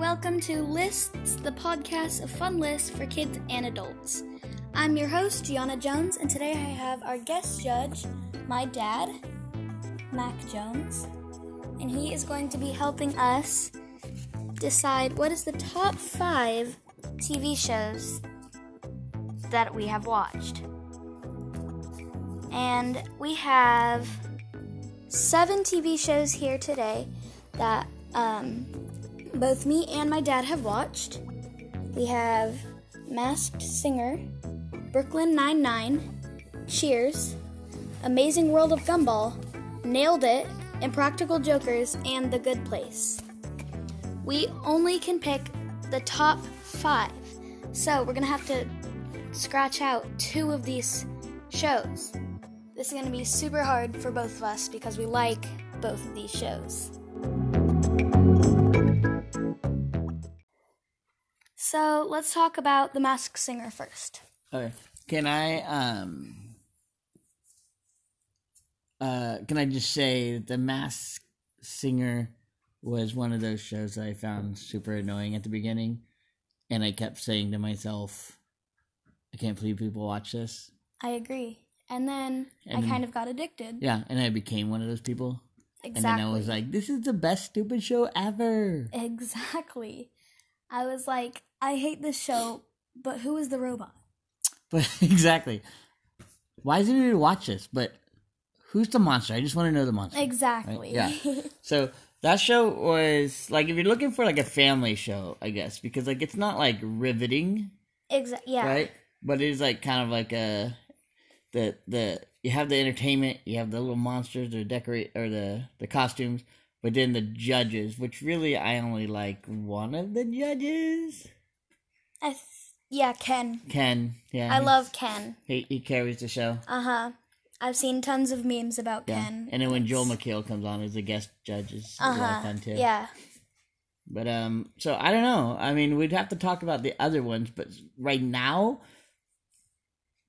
welcome to Lists, the podcast of fun lists for kids and adults. I'm your host, Gianna Jones, and today I have our guest judge, my dad, Mac Jones, and he is going to be helping us decide what is the top five TV shows that we have watched. And we have seven TV shows here today that um, both me and my dad have watched. We have Masked Singer, Brooklyn Nine-Nine, Cheers, Amazing World of Gumball, Nailed It, Impractical Jokers, and The Good Place. We only can pick the top five, so we're gonna have to scratch out two of these shows. This is gonna be super hard for both of us because we like both of these shows. So let's talk about The Masked Singer first. Okay. Can I um uh can I just say that the Mask Singer was one of those shows that I found super annoying at the beginning and I kept saying to myself I can't believe people watch this. I agree. And then And- I kind of got addicted. Yeah, and I became one of those people. Exactly. And then I was like, this is the best stupid show ever. exactly. I was like, I hate this show, but who is the robot? But exactly. Why does anybody watch this? But who's the monster? I just want to know the monster. Exactly. Yeah. So that show was like if you're looking for like a family show, I guess, because like it's not like riveting, Exactly. yeah. right? But it is like kind of like a the the you have the entertainment, you have the little monsters, the decorate or the the costumes, but then the judges, which really I only like one of the judges, I th- yeah, Ken. Ken. Yeah, I love Ken. he he carries the show. Uh huh. I've seen tons of memes about Yeah. Ken. And then when Joel McHale comes on as a guest judge, is a Uh lot of fun too. Yeah. But um, so I don't know. I mean, we'd have to talk about the other ones, but right now,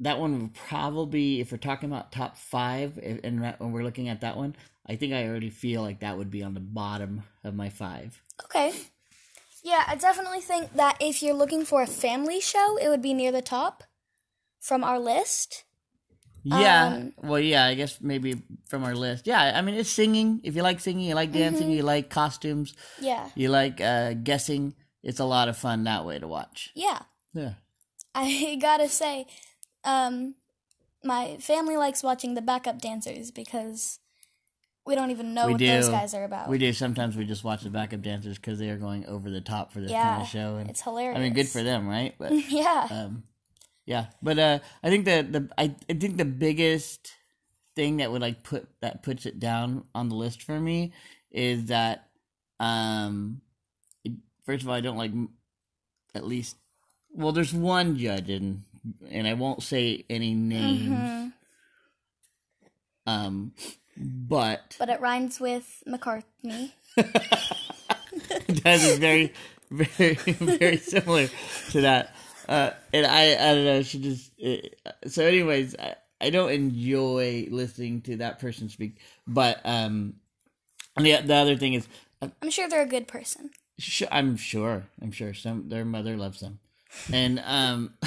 that one would probably, if we're talking about top five, and when we're looking at that one, I think I already feel like that would be on the bottom of my five. Okay. Yeah, I definitely think that if you're looking for a family show, it would be near the top from our list. Yeah. Um, well, yeah. I guess maybe from our list. Yeah. I mean, it's singing. If you like singing, you like dancing, Mm-hmm. you like costumes, Yeah. you like uh, guessing. It's a lot of fun that way to watch. Yeah. Yeah. I gotta say, um, my family likes watching the backup dancers because we don't even know We what do. those guys are about. We do. Sometimes we just watch the backup dancers because they are going over the top for this Yeah, kind of show, and it's hilarious. I mean, good for them, right? But yeah. um, yeah, but uh, I think that the I, I think the biggest thing that would like put that puts it down on the list for me is that um, it- first of all, I don't like at least well, there's one judge and and I won't say any names. Mhm. Um, but But it rhymes with McCartney. that is very, very, very similar to that. Uh, and I, I don't know. She just. Uh, so, anyways, I, I don't enjoy listening to that person speak. But um, and the the other thing is, uh, I'm sure they're a good person. sh- I'm sure, I'm sure some their mother loves them, and um,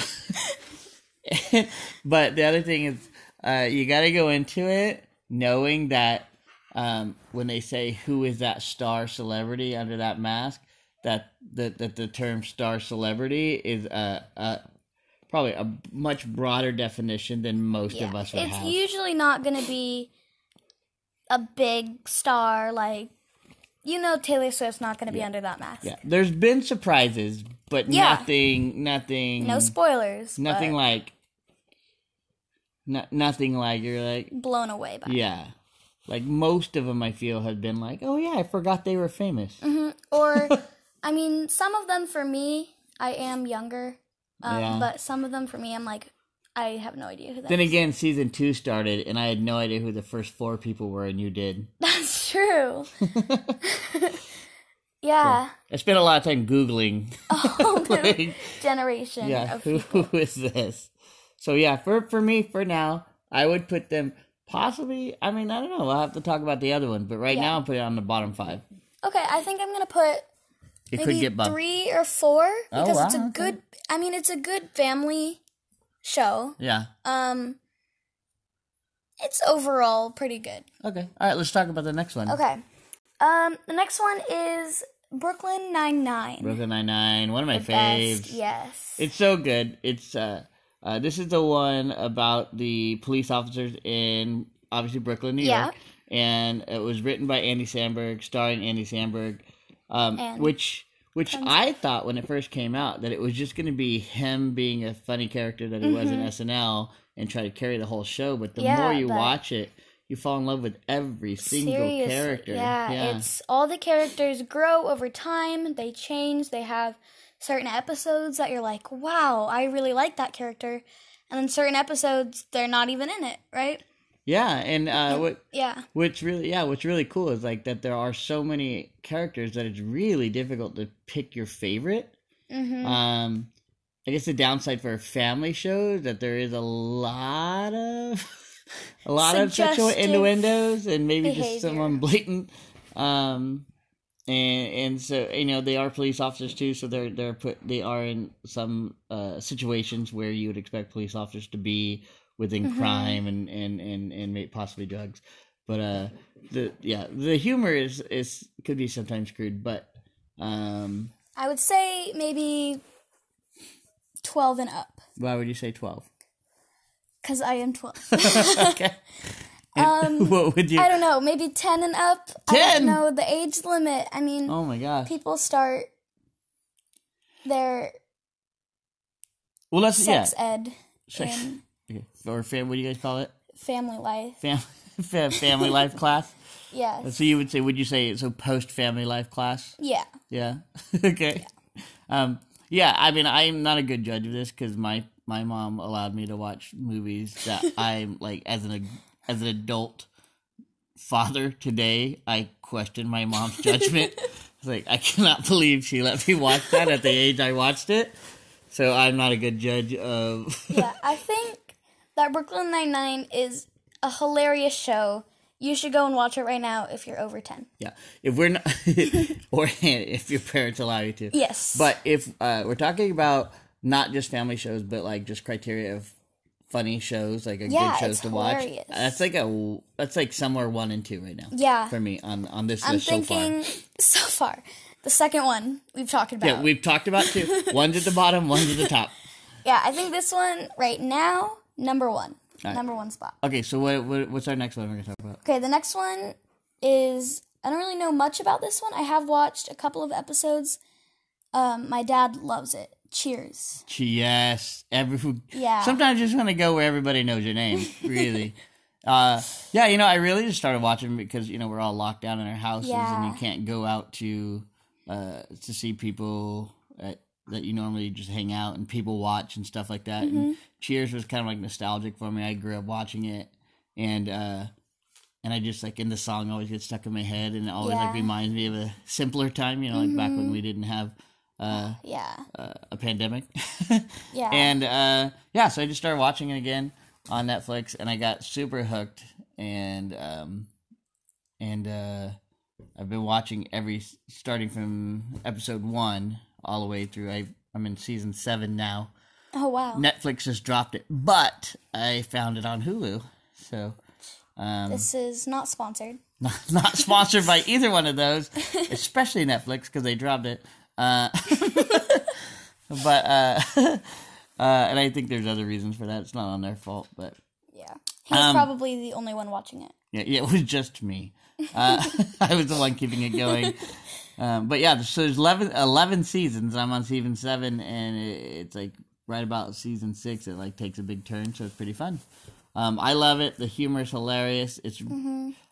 but the other thing is, uh, you got to go into it knowing that um, when they say who is that star celebrity under that mask, that that, that the term star celebrity is a, a probably a much broader definition than most Yeah. of us would It's have. usually not gonna be a big star like you know Taylor Swift's not gonna be under that mask. yeah, there's been surprises, but Yeah. nothing, nothing, No spoilers. nothing like, no, nothing like you're like, blown away by. yeah, like most of them I feel have been like, oh yeah, I forgot they were famous. Mm-hmm. Or, I mean, some of them for me, I am younger, um, Yeah. but some of them for me, I'm like, I have no idea who that Then is. again, season two started, and I had no idea who the first four people were, and you did. That's true. yeah, I spent a lot of time googling. new like, generation yeah, of people. who is this? So yeah, for for me, for now, I would put them possibly. I mean, I don't know. I'll have to talk about the other one, but right Yeah. now, I'll put it on the bottom five. Okay, I think I'm gonna put It could maybe get three or four because it's a okay. good. I mean, it's a good family show. Yeah. Um, it's overall pretty good. Okay. All right. Let's talk about the next one. Okay. Um, the next one is Brooklyn Nine Nine. Brooklyn Nine Nine. One of my faves. Best, yes. It's so good. It's uh, uh, this is the one about the police officers in obviously Brooklyn, New Yeah. York, and it was written by Andy Samberg, starring Andy Samberg, um, which which I thought when it first came out that it was just going to be him being a funny character that he was in SNL and try to carry the whole show. But the Mm-hmm. Yeah, more you but- watch it, you fall in love with every single Seriously, character. Yeah, it's all the characters grow over time. They change. They have certain episodes that you're like, wow, I really like that character, and then certain episodes they're not even in it, right? yeah, and uh, what Yeah, Which really, yeah, what's really cool is like that there are so many characters that it's really difficult to pick your favorite. hmm Um, I guess the downside for a family show is that there is a lot of a lot of sexual innuendos and maybe just behavior. someone blatant. Um, and and so you know they are police officers too, so they're they're put they are in some uh, situations where you would expect police officers to be within Mhm. crime and and and and possibly drugs. But uh, the yeah the humor is is could be sometimes crude, but um, I would say maybe twelve and up, why would you say twelve? because I am twelve. okay. Um, what would you? I don't know, maybe ten and up. I 10? don't know the age limit. I mean, Oh my god, people start their Well, let's sex yeah. ed Sex- Okay. Or fam, what do you guys call it? family life. Fam, fam family life class. Yes. So you would say, would you say so post family life class? Yeah. Yeah. okay. Um. Yeah. I mean, I'm not a good judge of this because my my mom allowed me to watch movies that I'm like as an as an adult father today. I question my mom's judgment. It's like I cannot believe she let me watch that at the age I watched it. So I'm not a good judge of. Yeah. I think that Brooklyn Nine Nine is a hilarious show. You should go and watch it right now if you're over ten. Yeah, if we're not, or if your parents allow you to. Yes. But if uh, we're talking about not just family shows, but like just criteria of funny shows, like a Yeah, good shows to watch, that's like a that's like somewhere one and two right now Yeah. for me on on this I'm list so thinking so far. The second one we've talked about. Yeah, we've talked about two. one's at the bottom, one's at the top. Yeah, I think this one right now, number one. right. Number one spot. Okay, so what, what what's our next one we're gonna talk about? Okay, the next one is I don't really know much about this one. I have watched a couple of episodes. Um, my dad loves it. Cheers. Yes, every Yeah. Sometimes you just want to go where everybody knows your name. Really. uh, yeah, you know, I really just started watching because you know we're all locked down in our houses and you can't go out to uh, to see people at, that you normally just hang out and people watch and stuff like that. Mm-hmm. And Cheers was kind of like nostalgic for me. I grew up watching it, and uh, and I just like in the song always gets stuck in my head and it always like Yeah. Mm-hmm. reminds me of a simpler time. You know, like back when we didn't have. Uh, Yeah. uh, a pandemic. Yeah. and uh, yeah, so I just started watching it again on Netflix, and I got super hooked. And um, and uh, I've been watching every starting from episode one all the way through. I I'm in season seven now. Oh wow. Netflix just dropped it, but I found it on Hulu. So. Um, This is not sponsored. not, not sponsored by either one of those, especially Netflix because they dropped it. Uh, but uh, uh, and I think there's other reasons for that. It's not on their fault, but Yeah. He's Um, probably the only one watching it. yeah, yeah it was just me. Uh, I was the one keeping it going. Um, but yeah, so there's 11, 11 seasons. I'm on season seven, and it, it's like right about season six. It like takes a big turn, so it's pretty fun. Um, I love it. The humor is hilarious. It's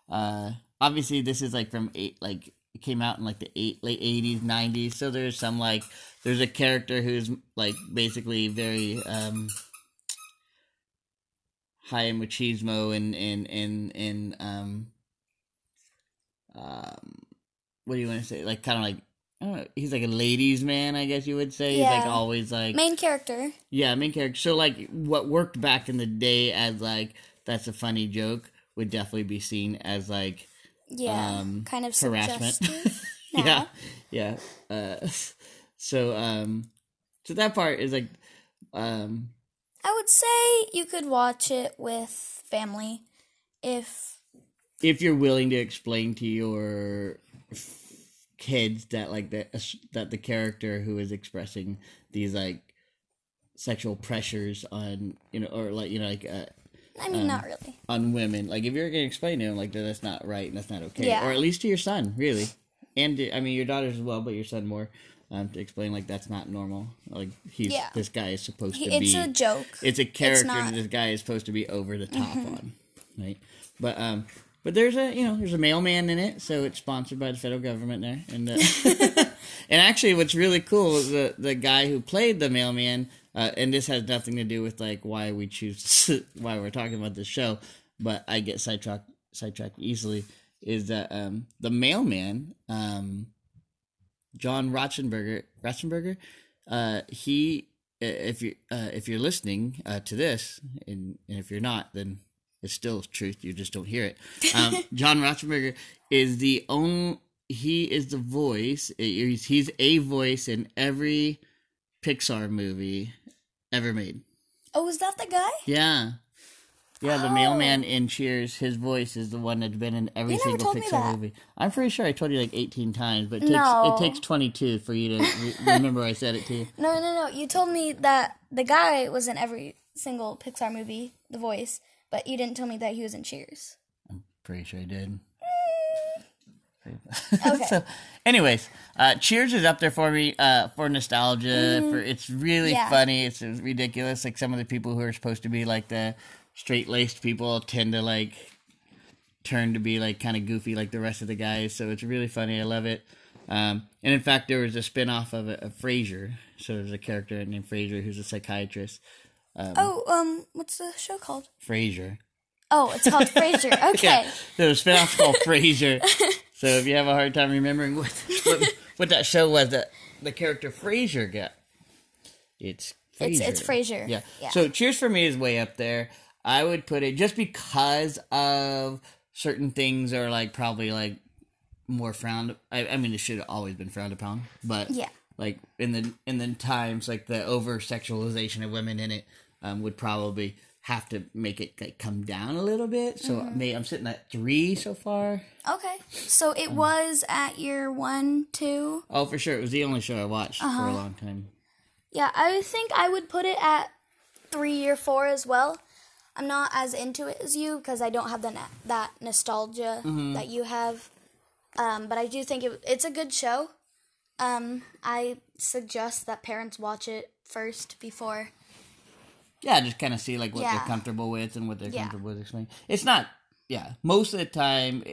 uh, obviously this is like from eight, like it came out in like the eight late eighties, nineties. So there's some like there's a character who's like basically very um high in machismo and and and and um um what do you want to say? Like kind of like I don't know. He's like a ladies' man, I guess you would say. He's like always like Main character. yeah, main character. So like what worked back in the day as like that's a funny joke would definitely be seen as like Yeah. Um, kind of harassment. suggestive. Yeah, yeah. Uh, so, um, so that part is like, um, I would say you could watch it with family if if you're willing to explain to your kids that like the that the character who is expressing these like sexual pressures on you know or like you know like uh, I mean, Um, not really. on women like if you're gonna explain to them like that that's not right and that's not okay Yeah. or at least to your son really and to, i mean your daughters as well but your son more um, to explain like that's not normal like he's Yeah. this guy is supposed to be. It's a joke. it's a character Mm-hmm. that this guy is supposed to be over the top on, right? But um, but there's a you know there's a mailman in it, so it's sponsored by the federal government there, and uh, and actually what's really cool is the the guy who played the mailman, uh, and this has nothing to do with like why we choose why we're talking about this show, but I get sidetracked sidetracked easily. Is that um, the mailman um, John Ratzenberger Ratzenberger uh, he if you uh, if you're listening uh, to this, and, and if you're not, then it's still truth. You just don't hear it. Um, John Ratzenberger is the only. He is the voice. He's, he's a voice in every Pixar movie ever made. Oh, is that the guy? Yeah. Yeah, the Oh. mailman in Cheers, his voice is the one that's been in every single Pixar movie. I'm pretty sure I told you like 18 times, but it takes No. it takes 22 for you to remember I said it to you. No, no, no. You told me that the guy was in every single Pixar movie, the voice, but you didn't tell me that he was in Cheers. I'm pretty sure I did. Mm. Okay. so, anyways, uh, Cheers is up there for me uh, for nostalgia. For it's really Mm-hmm. Yeah. funny. It's ridiculous. Like some of the people who are supposed to be like the straight laced people tend to like turn to be like kind of goofy like the rest of the guys. So it's really funny. I love it. Um, and in fact, there was a spin off of, of Frasier. So there's a character named Frasier who's a psychiatrist. oh, um, what's the show called? Frasier. Oh, it's called Frasier. Okay. Yeah, there's a spin-off called Frasier. So if you have a hard time remembering what what, what that show was that the character Frasier got, it's Frasier. It's it's Frasier. Yeah. Yeah. So Cheers for me is way up there. I would put it just because of certain things are like probably like more frowned. I, I mean, it should have always been frowned upon, but Yeah. like in the in the times like the over sexualization of women in it um, would probably have to make it like come down a little bit. So Mm-hmm. may I'm sitting at three so far. Okay. So it was at year one, two. Oh, for sure, it was the only show I watched Uh-huh. for a long time. Yeah, I think I would put it at three or four as well. I'm not as into it as you because I don't have the na- that nostalgia that you have. Um, but I do think it, it's a good show. Um, I suggest that parents watch it first before. Yeah, just kind of see like what Yeah. they're comfortable with and what they're Yeah. comfortable with explaining. It's not, yeah. Most of the time,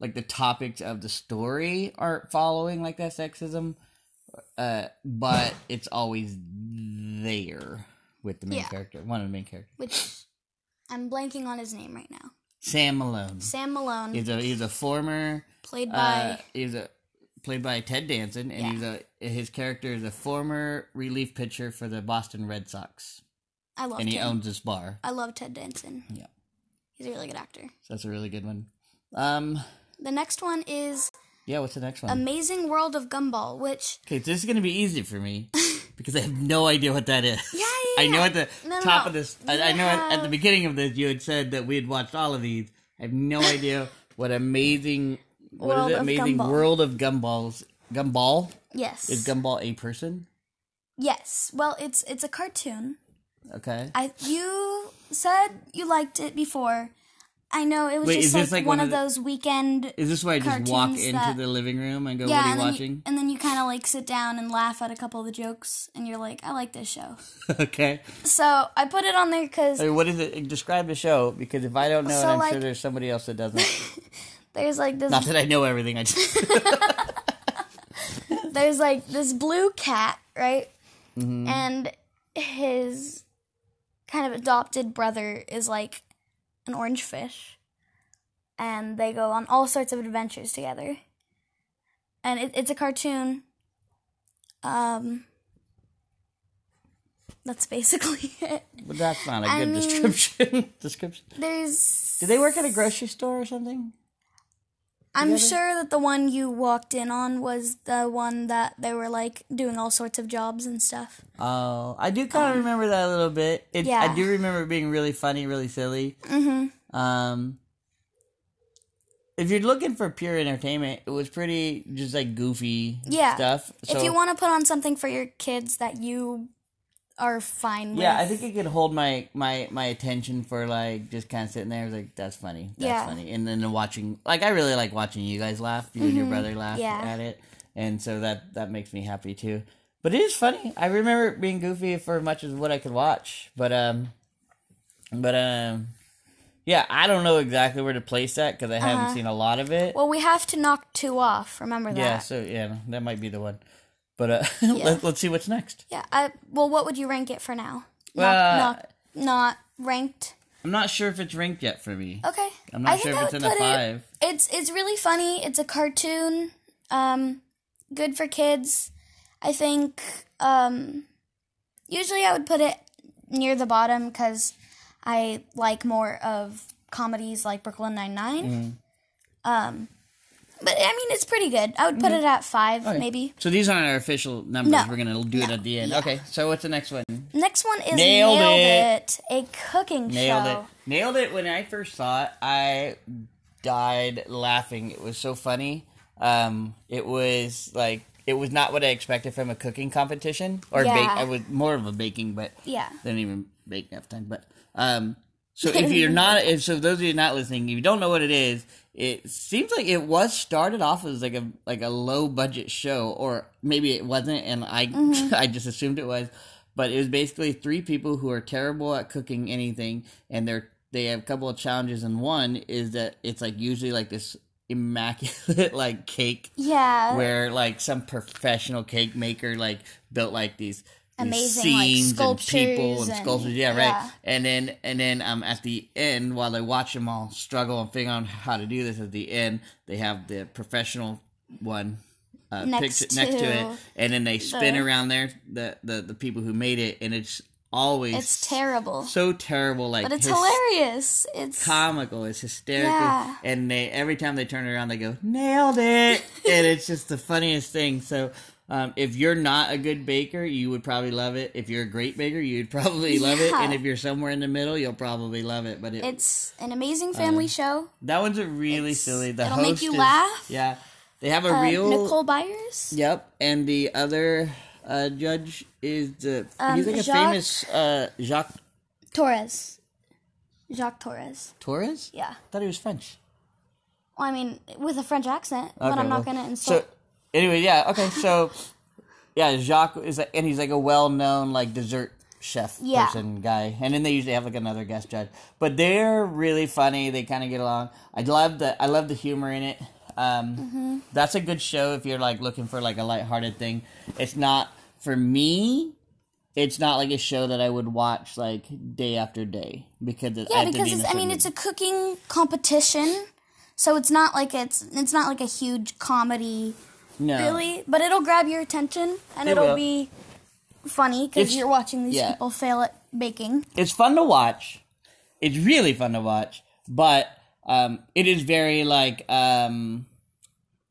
like the topics of the story aren't following like that sexism, uh, but it's always there with the main Yeah. character, one of the main characters, which I'm blanking on his name right now. Sam Malone. Sam Malone, He's a he's a former played by uh, he's a played by Ted Danson, and Yeah. he's a his character is a former relief pitcher for the Boston Red Sox, I love and he Ted. owns this bar. I love Ted Danson. Yeah. he's a really good actor. So that's a really good one. Um, The next one is yeah. What's the next one? Amazing World of Gumball, which Okay, this is gonna be easy for me because I have no idea what that is. Yeah, yeah, I know at the No, no, top no. of this. I, I know at, at the beginning of this you had said that we had watched all of these. I have no idea what amazing. What World is it? of Amazing Gumball. World of Gumballs. Gumball yes, is Gumball a person? yes. Well, it's it's a cartoon. Okay. I you said you liked it before. I know it was Wait, just like, like one one of the- those weekend. Is this where I just walk into that- the living room and go, yeah, "What are and you then watching?" You, and then you kind of like sit down and laugh at a couple of the jokes, and you're like, I like this show. okay. So I put it on there because Hey, what is it? Describe the show because if I don't know So, it, I'm like- sure there's somebody else that doesn't. there's like this Not that I know everything. I just there's like this blue cat, right? Mm-hmm. And his kind of adopted brother is like an orange fish. And they go on all sorts of adventures together. And it, it's a cartoon. Um, that's basically it. But that's not a I good mean- description. description. There's Did they work at a grocery store or something? I'm sure that the one you walked in on was the one that they were like doing all sorts of jobs and stuff. Oh, I do kind of remember that a little bit. It, yeah. I do remember it being really funny, really silly. Mm-hmm. Um, if you're looking for pure entertainment, it was pretty just like goofy Yeah. stuff. So, if you want to put on something for your kids that you are fine with. yeah, I think it could hold my my my attention for like just kind of sitting there. Like that's funny, that's Yeah. funny, and then watching. Like I really like watching you guys laugh, you and your brother laugh Mm-hmm. Yeah. at it, and so that that makes me happy too. But it is funny. I remember it being goofy for much as what I could watch, but um, but um. Yeah, I don't know exactly where to place that because I haven't Uh-huh. seen a lot of it. Well, we have to knock two off. Remember that. Yeah, so yeah, that might be the one. But uh, let, let's see what's next. Yeah. I, well, what would you rank it for now? Well, not, not, not ranked. I'm not sure if it's ranked yet for me. Okay. I'm not I sure think if it's would in a put it- It's it's really funny. It's a cartoon. Um, good for kids. I think. Um, usually I would put it near the bottom because I like more of comedies like Brooklyn Nine Mm-hmm. Um, but I mean it's pretty good. I would put it at five Okay. maybe. So these aren't our official numbers. No. We're gonna do it at the end. Yeah. Okay. So what's the next one? Next one is Nailed Nailed, it. a cooking show. Nailed show. it. Nailed it. When I first saw it, I died laughing. It was so funny. Um, it was like it was not what I expected from a cooking competition or Yeah. bake. I was more of a baking, but Yeah. didn't even bake half the time. But um, so if you're not, if so, those of you not listening, if you don't know what it is, it seems like it was started off as like a like a low budget show, or maybe it wasn't, and I mm-hmm. I just assumed it was. But it was basically three people who are terrible at cooking anything, and they're they have a couple of challenges, and one is that it's like usually like this immaculate like cake Yeah. where like some professional cake maker like built like these, Amazing, like, scenes and people sculptures and and- sculptures. Yeah, right. yeah. And then and then um at the end, while they watch them all struggle and figure out how to do this, at the end they have the professional one. Uh, Next picture, next to to it, and then they spin the- around there the, the the people who made it, and it's always It's terrible. so terrible, like But it's hys- hilarious. It's comical. It's hysterical, Yeah. and they every time they turn around, they go nailed it, and it's just the funniest thing. So. Um, if you're not a good baker, you would probably love it. If you're a great baker, you'd probably love it. And if you're somewhere in the middle, you'll probably love it. But it, it's an amazing family show. that one's a really it's- silly. The it'll make you is- laugh. Yeah, they have a Uh, real Nicole Byers. Yep, and the other uh, judge is the Um, he's like a Jacques- famous uh, Jacques Torres. Jacques Torres. Torres. Yeah. I thought he was French. Well, I mean, with a French accent, but I'm not well, going to insult. So anyway, yeah, okay, so yeah, Jacques is, a, and he's like a well-known like dessert chef Yeah. person guy, and then they usually have like another guest judge, but they're really funny. They kind of get along. I love the I love the humor in it. Um, Mm-hmm. That's a good show if you're like looking for like a lighthearted thing. It's not for me. It's not like a show that I would watch like day after day because it, I yeah, because be in it's, a I mean, it's a cooking competition, so it's not like it's it's not like a huge comedy, no. really. But it'll grab your attention, and It it'll will. be funny because you're watching these yeah. people fail at baking. it's fun to watch. It's really fun to watch, but um, it is very like um,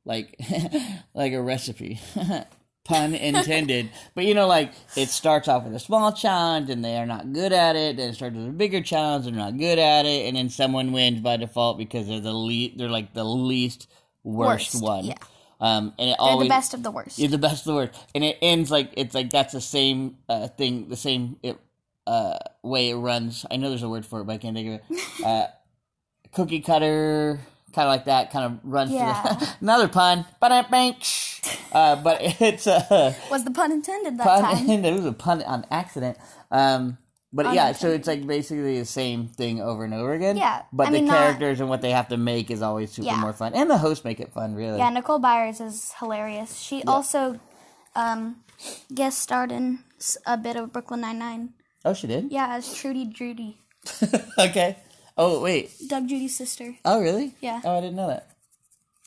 like like a recipe, pun intended. but you know, like it starts off with a small challenge, and they are not good at it. Then it starts with a bigger challenge, and they're not good at it, and then someone wins by default because they're the least. They're like the least worst, Worst, one. yeah. Um, and it They're always the best of the worst. you're the best of the worst, and it ends like it's like that's the same uh, thing, the same it, uh, way it runs. I know there's a word for it, but I can't think of it. Uh, cookie cutter, kind of like that, kind of runs. through Yeah. the- another pun, but uh, but it's a Was the pun intended that pun. time? it was a pun on accident. Um, but yeah, so it's like basically the same thing over and over again. Yeah, but I the mean, not- characters and what they have to make is always super Yeah. more fun, and the hosts make it fun, really. Yeah, Nicole Byers is hilarious. She also um, guest starred in a bit of Brooklyn Nine Nine. Oh, she did. Yeah, as Trudy Judy, okay. Oh wait. Doug Judy's sister. Oh really? Yeah. Oh, I didn't know that.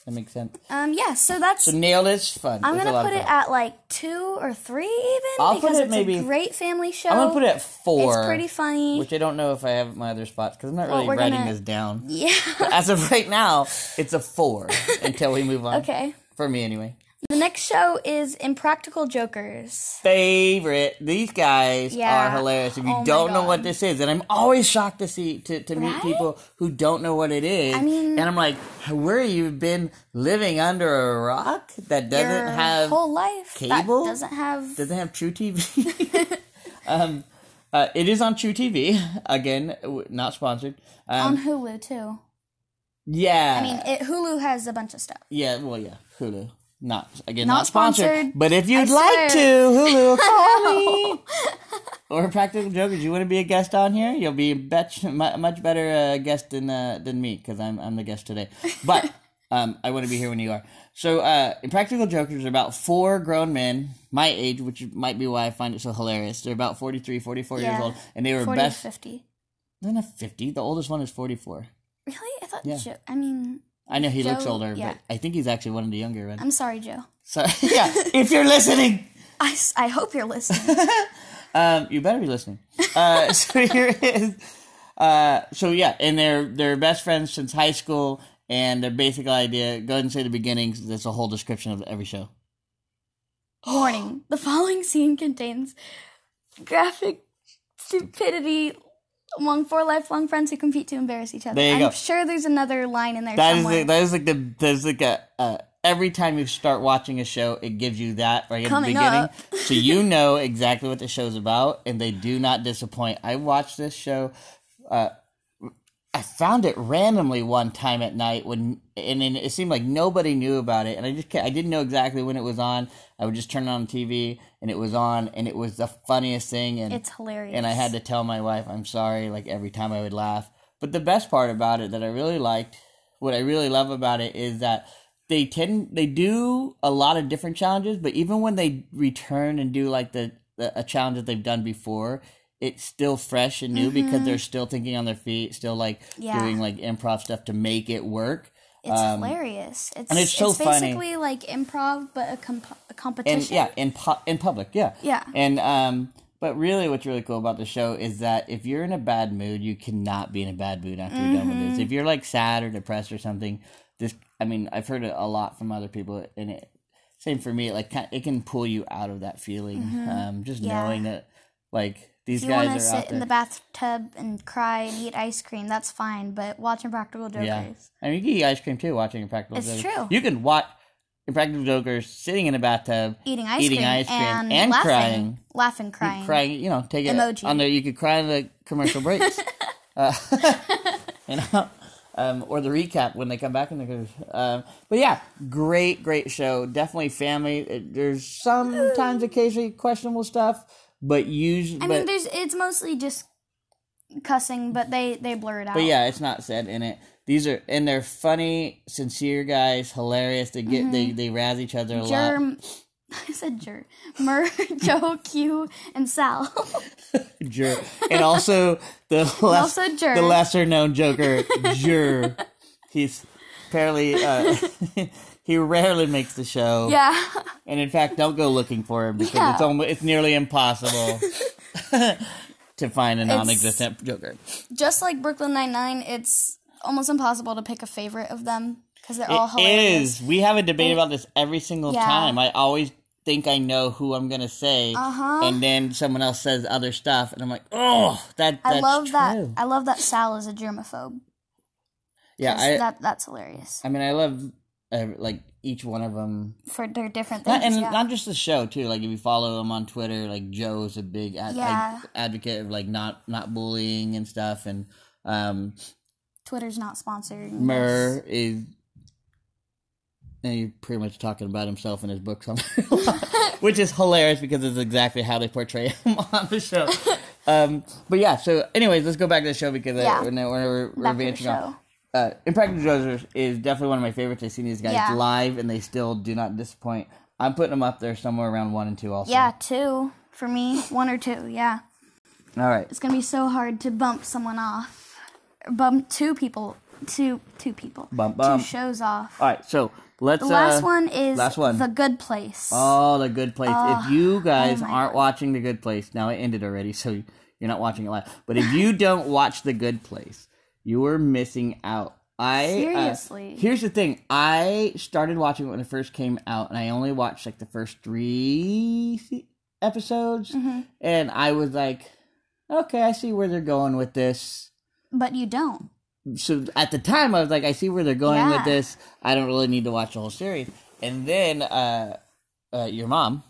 That makes sense. Um, yeah. So that's. So nailed it's fun. I'm It's a gonna lot put it fun. at like two or three even I'll put because it it's maybe- a great family show. I'm gonna put it at four. It's pretty funny. Which I don't know if I have my other spots because I'm not Well, really we're writing gonna- this down. yeah. As of right now, it's a four until we move on. okay. For me, anyway. The next show is Impractical Jokers. Favorite. These guys Yeah. are hilarious. If you Oh don't know what this is, and I'm always shocked to see to, to meet people who don't know what it is. I mean- and I'm like, where you've been living under a rock that doesn't have whole life cable? doesn't have. doesn't have truTV. um, uh, it is on truTV again, not sponsored. Um, on Hulu too. yeah, I mean, it, Hulu has a bunch of stuff. yeah, well, yeah, Hulu. Not again, Not not, sponsored, sponsored. But if you'd I like to. Hulu, call me. Or Practical Jokers, you want to be a guest on here? You'll be bet- mu- much better uh, guest than uh, than me because I'm I'm the guest today. But um, I want to be here when you are. So, uh, Impractical Jokers are about four grown men, my age, which might be why I find it so hilarious. They're about 43, 44 years old, and they were 40 best. 50. They're not 50. The oldest one is 44. Really? I thought Yeah. Joe. I mean, I know he looks older, yeah. but I think he's actually one of the younger ones. I'm sorry, Joe. So, yeah, if you're listening, I, I hope you're listening. um, you better be listening. Uh, so here is, uh, so yeah, and they're they're best friends since high school, and their basic idea. Go ahead and say the beginnings. That's a whole description of every show. Warning: The following scene contains graphic stupidity among four lifelong friends who compete to embarrass each other. There you I'm go. sure there's another line in there That is somewhere. the, that is like the there's like a uh, every time you start watching a show, it gives you that right at Coming the beginning, up. so you know exactly what the show's about, and they do not disappoint. I watched this show. Uh, I found it randomly one time at night when, and then it seemed like nobody knew about it, and I just I didn't know exactly when it was on. I would just turn it on TV, and it was on, and it was the funniest thing, and it's hilarious. and I had to tell my wife I'm sorry like every time I would laugh. But the best part about it that I really liked, what I really love about it is that they tend they do a lot of different challenges, but even when they return and do like the, the a challenge that they've done before, it's still fresh and new because they're still thinking on their feet, still like Mm-hmm. Yeah. doing like improv stuff to make it work. It's Um, hilarious. It's and it's so funny. basically like improv, but a, comp- a competition. and yeah, in pu- in public, yeah, Yeah. And um, but really, what's really cool about the show is that if you're in a bad mood, you cannot be in a bad mood after you're done with Mm-hmm. this. If you're like sad or depressed or something, this, I mean, I've heard it a lot from other people, and it same for me. Like it can pull you out of that feeling. Um, just Mm-hmm. Yeah. knowing that, like these If you want to guys are out sit in the bathtub and cry and eat ice cream, that's fine. But watching Practical Jokers, yeah, I mean, you can eat ice cream too. Watching Impractical It's Jokers. true. You can watch Impractical Jokers sitting in a bathtub, eating ice Eating cream, ice cream and, and laughing, crying. laughing, crying. crying. You know, take it Emoji. on there. You could cry in the commercial breaks, uh, you know, um, or the recap when they come back in the. Um, but yeah, great, great show. Definitely family. There's sometimes occasionally questionable stuff, but usually, I but, mean, there's it's mostly just cussing, but they they blur it out. but yeah, it's not said in it. These are and they're funny, sincere guys, hilarious. They get they they razz each other a lot. Germ. I said Jer. Murr, Joe, Q, and Sal. Jur. And also the less, also Jur. the lesser known Joker, Jur. He's apparently uh, he rarely makes the show. yeah. And in fact, don't go looking for him because Yeah. it's almost it's nearly impossible to find a non-existent Joker. Just like Brooklyn Nine Nine, it's almost impossible to pick a favorite of them because they're all hilarious. is. We have a debate about this every single Yeah. time. I always think I know who I'm gonna say, Uh-huh. and then someone else says other stuff, and I'm like, oh, that that's I love that. I love that Sal is a germaphobe. Yeah, I that that's hilarious. I mean, I love uh, like each one of them, For their different not, things. and yeah. not just the show too. Like if you follow him on Twitter, like Joe's a big ad- Yeah. like, advocate of like not not bullying and stuff, and um, Twitter's not sponsoring. Murr is. And he's pretty much talking about himself in his book, which is hilarious because it's exactly how they portray him on the show. Um, but yeah, so anyways, let's go back to the show because Yeah. uh, we're, we're, we're Back to the venturing off show. Uh, Impractical Jokers is definitely one of my favorites. I've seen these guys Yeah. live, and they still do not disappoint. I'm putting them up there somewhere around one and two. Also, Yeah, two for me. One or two. Yeah, All right. it's gonna be so hard to bump someone off. Bump two people two two people. bump, bum. Two shows off. All right, so let's. The last uh, one is last one. The Good Place. Oh, the Good Place. if you guys oh aren't God. watching the Good Place, now it ended already, so you're not watching it live. But if you don't watch the Good Place, you are missing out. I uh, Seriously. here's the thing. I started watching it when it first came out, and I only watched like the first three episodes, Mm-hmm. and I was like, okay, I see where they're going with this. But you don't. so at the time I was like, I see where they're going Yeah. with this. I don't really need to watch the whole series. And then uh, uh, your mom,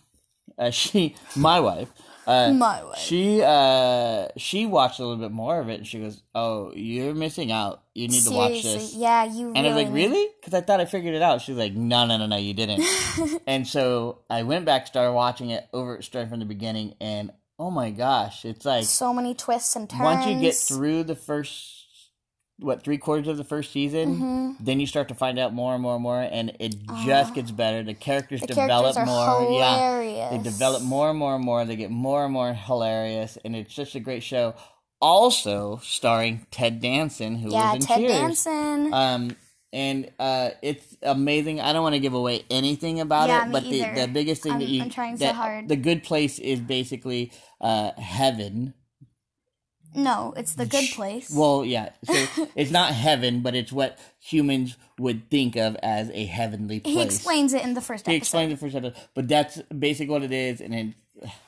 uh, she, my wife, uh, My wife. she uh, she watched a little bit more of it, and she goes, "Oh, you're missing out. You need to watch this." yeah, you. And I was like, "Really?" Because I thought I figured it out. She's like, "No, no, no, no, you didn't." and so I went back, started watching it over, starting from the beginning, and oh my gosh, it's like So many twists and turns. once you get through the first what three quarters of the first season Mm-hmm. then you start to find out more and more and more and it just gets better the characters the develop characters more hilarious. yeah they develop more and more and more they get more and more hilarious and it's just a great show also starring ted danson who Yeah, was in Ted cheers Danson. um and uh, it's amazing. I don't want to give away anything about Yeah, it, me but the, the biggest thing I'm- that you I'm trying so that hard. the good place is basically uh, heaven no, it's the Good Place. well, yeah. So it's not heaven, but it's what humans would think of as a heavenly place. he explains it in the first He episode. He explains in the first episode, but that's basically what it is, and then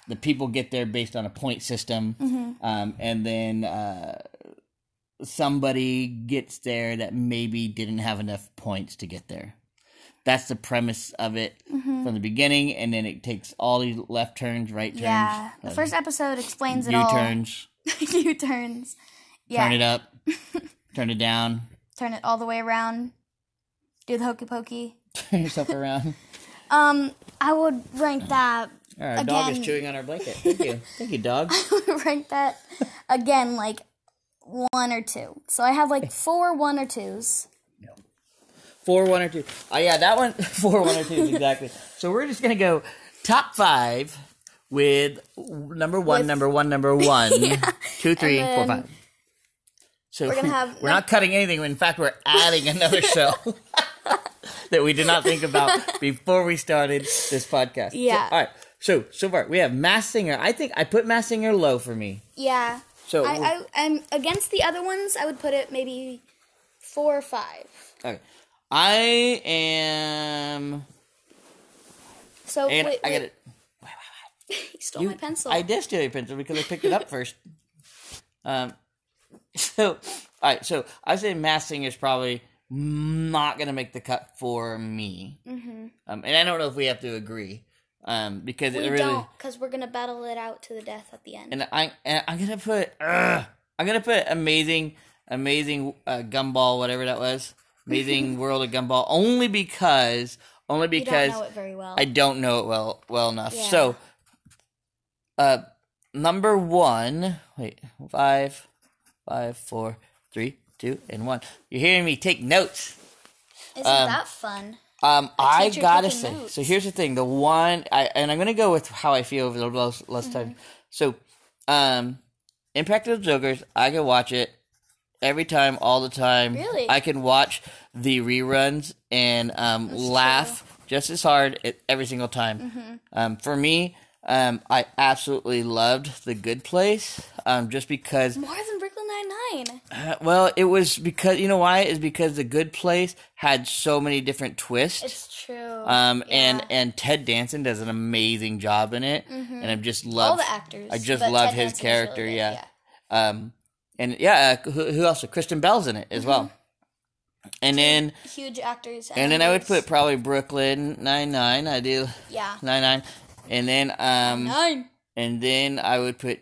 the people get there based on a point system, Mm-hmm. um, and then uh, somebody gets there that maybe didn't have enough points to get there. That's the premise of it Mm-hmm. from the beginning, and then it takes all these left turns, right turns, yeah, the uh, first episode explains it all. U turns. Yeah, turn it up, turn it down, turn it all the way around. Do the hokey pokey. turn yourself around. Um, I would rank that. Our dog is Again. chewing on our blanket. Thank you. Thank you, dog. I would rank that again like one or two. So I have like four one or twos. Four, one, or two. Oh, yeah, that one. Four, one, or two, exactly. So we're just going to go top five with number one, With- number one, number one, two, three, And four, then five. So we're gonna have- we're not cutting anything. In fact, we're adding another show that we did not think about before we started this podcast. So, Yeah. all right. So so far we have Mass Singer. I think I put Mass Singer low for me. Yeah. So I, I and against the other ones, I would put it maybe four or five. okay. I am. So And wait, I wait. He stole You- my pencil. I did steal your pencil because I picked it up first. Um, so, all right. So I say Mass Singer is probably not going to make the cut for me. Mm-hmm. Um, and I don't know if we have to agree. Um, because we it really don't, because we're gonna battle it out to the death at the end. and I and I'm gonna put uh, I'm gonna put amazing amazing uh, gumball whatever that was amazing world of gumball only because only you don't because know it very well. I don't know it well well enough. Yeah. So, uh, number one. Wait, five, five, four, three, two, and one. You're hearing me take notes. Isn't um, that fun? Um, I gotta say. notes. So here's the thing: the one, I and I'm gonna go with how I feel over the last, last Mm-hmm. time. So, um, Impractical Jokers, I can watch it every time, all the time. Really? I can watch the reruns and um, laugh just as hard every single time. Mm-hmm. Um, for me, um, I absolutely loved The Good Place, um, just because More than Brooklyn Nine Nine. uh, well, it was because you know why? Is because the Good Place had so many different twists. It's true. um, and Yeah. and Ted Danson does an amazing job in it, and I've just love all the actors. I just love Ted his character. really good, yeah. Um, and yeah, uh, who, who else? Kristen Bell's in it as well. And then Huge actors. and then I would put probably Brooklyn Nine Nine. I do yeah Nine Nine, and then um, nine. and then I would put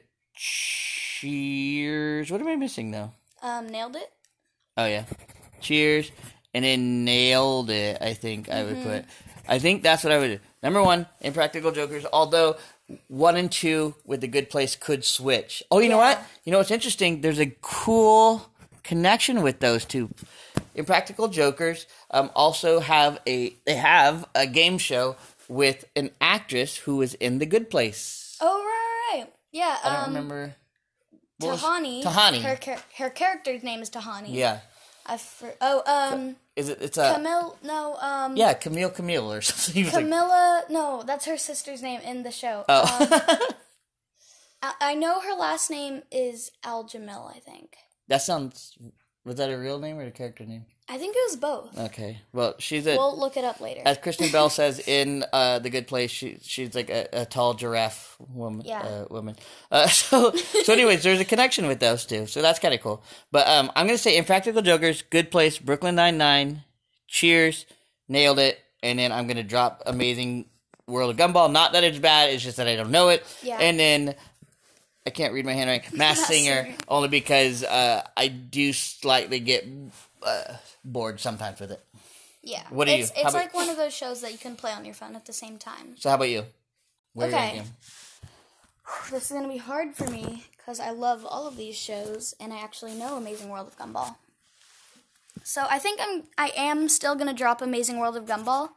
Cheers. What am I missing though? Um, nailed it. Oh yeah, Cheers, and then nailed it. I think I would put. I think that's what I would do. Number one, Impractical Jokers. Although one and two with the Good Place could switch. Oh, you know what? You know what's interesting? There's a cool connection with those two. Impractical Jokers um, also have a they have a game show with an actress who was in the Good Place. Oh right, right, right. Yeah. I don't um, remember. what was- Tahani. Tahani. Her her character's name is Tahani. Yeah. I for, oh um Is it? It's a Camille no um yeah, Camille Camille or something. Was like, Camilla no that's her sister's name in the show. oh, Um, I, I know her last name is Al Jamil. I think. that sounds. Was that a real name or a character name? I think it was both. Okay, well, she's a. We'll look it up later. as Kristen Bell says in uh, the Good Place, she she's like a, a tall giraffe woman. Yeah. Uh, woman. Uh, so so, anyways, there's a connection with those two, so that's kind of cool. But um, I'm gonna say Impractical Jokers, Good Place, Brooklyn Nine Nine, Cheers, nailed it, and then I'm gonna drop Amazing World of Gumball. Not that it's bad, it's just that I don't know it. Yeah. And then I can't read my handwriting. Mass Singer, Singer. only because uh, I do slightly get uh, bored sometimes with it. yeah. what do it's, you- how It's about- like one of those shows that you can play on your phone at the same time. So how about you? Where are you Okay. This is gonna be hard for me because I love all of these shows and I actually know Amazing World of Gumball. So I think I'm I am still gonna drop Amazing World of Gumball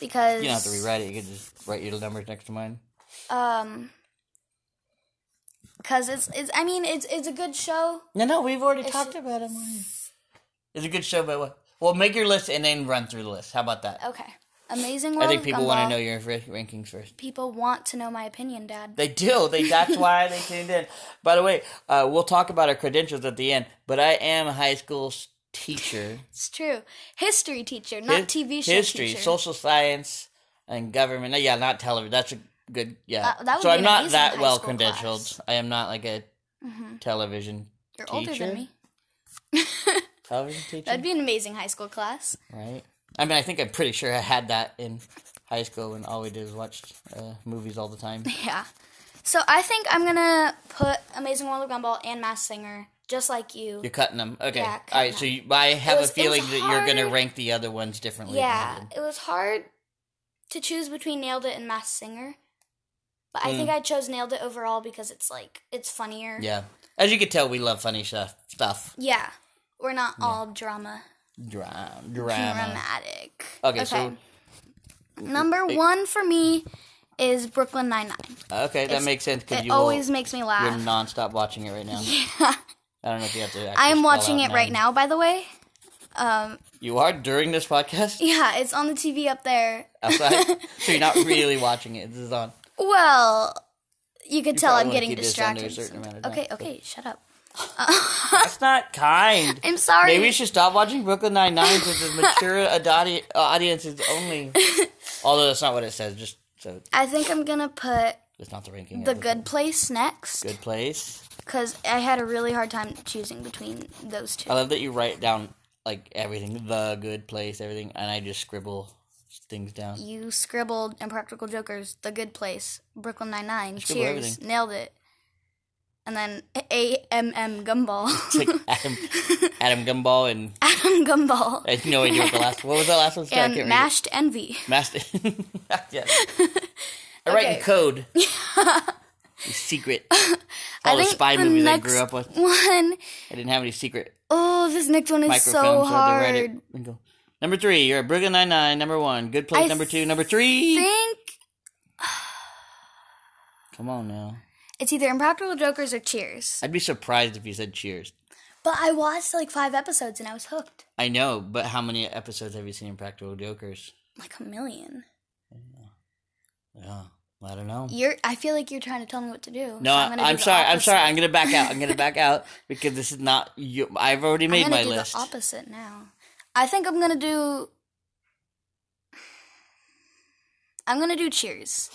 because You don't have to rewrite it. You can just write your numbers next to mine. um because it's it's I mean it's it's a good show. No, no, we've already It's- talked about it. It's a good show, but what? Well, make your list and then run through the list. How about that? Okay, Amazing World I think people want to know your ra- rankings first. People want to know my opinion, Dad. They do. They that's why they tuned in. By the way, uh, we'll talk about our credentials at the end. But I am a high school teacher. It's true. History teacher, not TV show history, teacher. social science, and government. No, yeah, not television. That's a good. Yeah. Uh, that would so be I'm an not amazing that high well school credentialed. class. I am not like a hmm television You're teacher. older than me. Television teacher. That'd be an amazing high school class. right? I mean, I think I'm pretty sure I had that in high school when all we did was watch uh, movies all the time. Yeah. So I think I'm gonna put Amazing World of Gumball and Masked Singer, just like you. You're cutting them, okay? Yeah, all cutting right. So you, I have was- a feeling that you're gonna rank the other ones differently. Yeah, it was hard to choose between Nailed It and Masked Singer, but I Mm. think I chose Nailed It overall because it's like it's funnier. yeah. As you can tell, we love funny stuff. Stuff. Yeah. We're not all drama Drama. Drama. dramatic. Okay, so- number one for me is Brooklyn Nine Nine. Okay, that It's- makes sense because It you always will, makes me laugh. you're nonstop watching it right now. Yeah. I don't know if you have to. actually I'm watching it right now, by the way. Um, You are during this podcast yeah, it's on the TV up there. outside, so you're not really watching it. This is on. Well, you could tell I'm getting keep under a distracted. of time, okay, but- okay, shut up. That's not kind. I'm sorry. Maybe we should stop watching Brooklyn Nine Nine since it's mature audi- uh, audiences only. Although that's not what it says. Just so I think I'm gonna put it's not the ranking. The Good Place next Good place. because I had a really hard time choosing between those two. I love that you write down like everything, the good place, everything, and I just scribble things down. You scribbled Impractical Jokers, The Good Place, Brooklyn Nine Nine, Cheers, everything. nailed it, and then A M M Gumball, It's like Adam, Adam Gumball and Adam Gumball, I have no idea what the last. What was the last one? I and can't read it. Mashed Envy. Master. yeah. I write in code. Secret. I All the think spy the movies I grew up with. One, I didn't have any secret oh, this next one is so so to write hard. go. Number three, you're at Brooklyn Nine Nine. Number one, Good Place. I number two, number three. think Come on now. It's either Impractical Jokers or Cheers. I'd be surprised if you said Cheers. But I watched like five episodes and I was hooked. I know, but how many episodes have you seen Impractical Jokers? Like a million. Yeah, I don't know. You're. I feel like you're trying to tell me what to do. No, so I'm, gonna do sorry. I'm sorry. I'm gonna back out. I'm gonna back out because this is not you. I've already made I'm my list. the opposite now. I think I'm gonna do. I'm gonna do Cheers.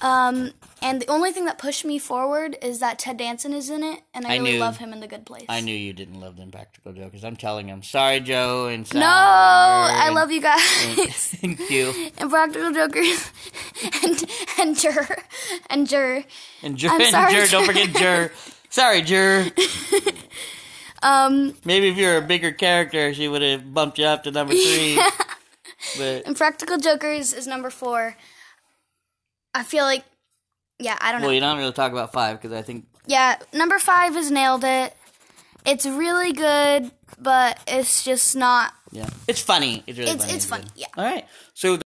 Um, and the only thing that pushed me forward is that Ted Danson is in it, and I, I really knew- love him in The Good Place. I knew you didn't love Impractical Jokers. I'm telling him. Sorry, Joe and. No, I and- love you guys. Thank you. and Practical Jokers, and and Jur, and Jur. And Jur, and sorry, Jur, don't forget Jur. Sorry, Jur. Um, Maybe if you're a bigger character, she would have bumped you up to number three. But and Practical Jokers is number four. I feel like, yeah, I don't know. well, you don't really talk about five because I think Yeah, number five is nailed it. It's really good, but it's just not. yeah, it's funny. It's really It's funny. it's funny. Yeah. All right. So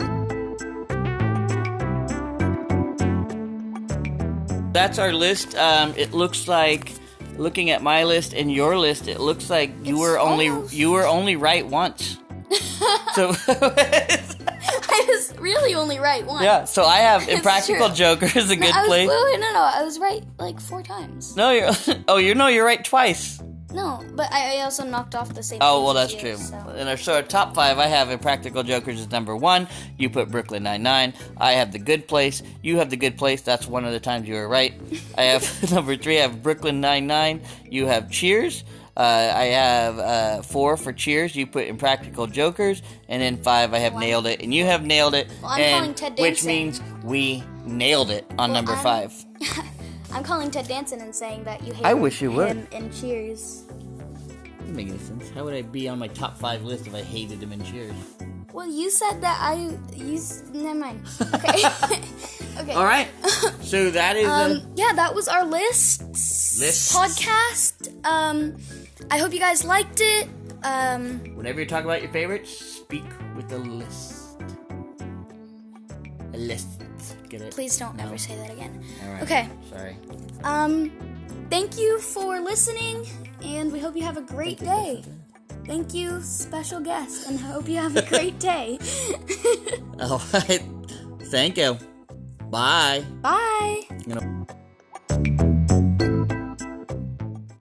that's our list. Um, it looks like looking at my list and your list, it looks like you It's were only almost- you were only right once. so I was really only right once. yeah, so I have Impractical true. Joker is a No, good I was, place. Wait, wait, no, no, I was right like four times. No, you're oh you know you're right twice. No, but I, I also knocked off the same. Oh well, that's you, true. so- In our, so our top five, I have Impractical Jokers as number one. You put Brooklyn Nine Nine. I have The Good Place. You have The Good Place. That's one of the times you were right. I have number three. I have Brooklyn Nine Nine. You have Cheers. Uh, I have uh, four for Cheers. You put Impractical Jokers, and then five. I have Wow. Nailed It, and you have Nailed It, Well, I'm and calling Ted which means we nailed it on Well, number I'm- five. I'm calling Ted Danson and saying that you hate I wish you would. him in Cheers. Doesn't make any sense. How would I be on my top five list if I hated him in Cheers? Well, you said that I. You. Never mind. Okay. okay. All right. So that is. Um. uh, Yeah, that was our list. Lists. podcast. Um. I hope you guys liked it. Um. Whenever you talk about your favorites, speak with a list. A list. Get it? Please don't No. ever say that again. All right. Okay. Sorry. Um. Thank you for listening, and we hope you have a great day. Thank you, special guest, and I hope you have a great day. All right. Thank you. Bye. Bye. You know-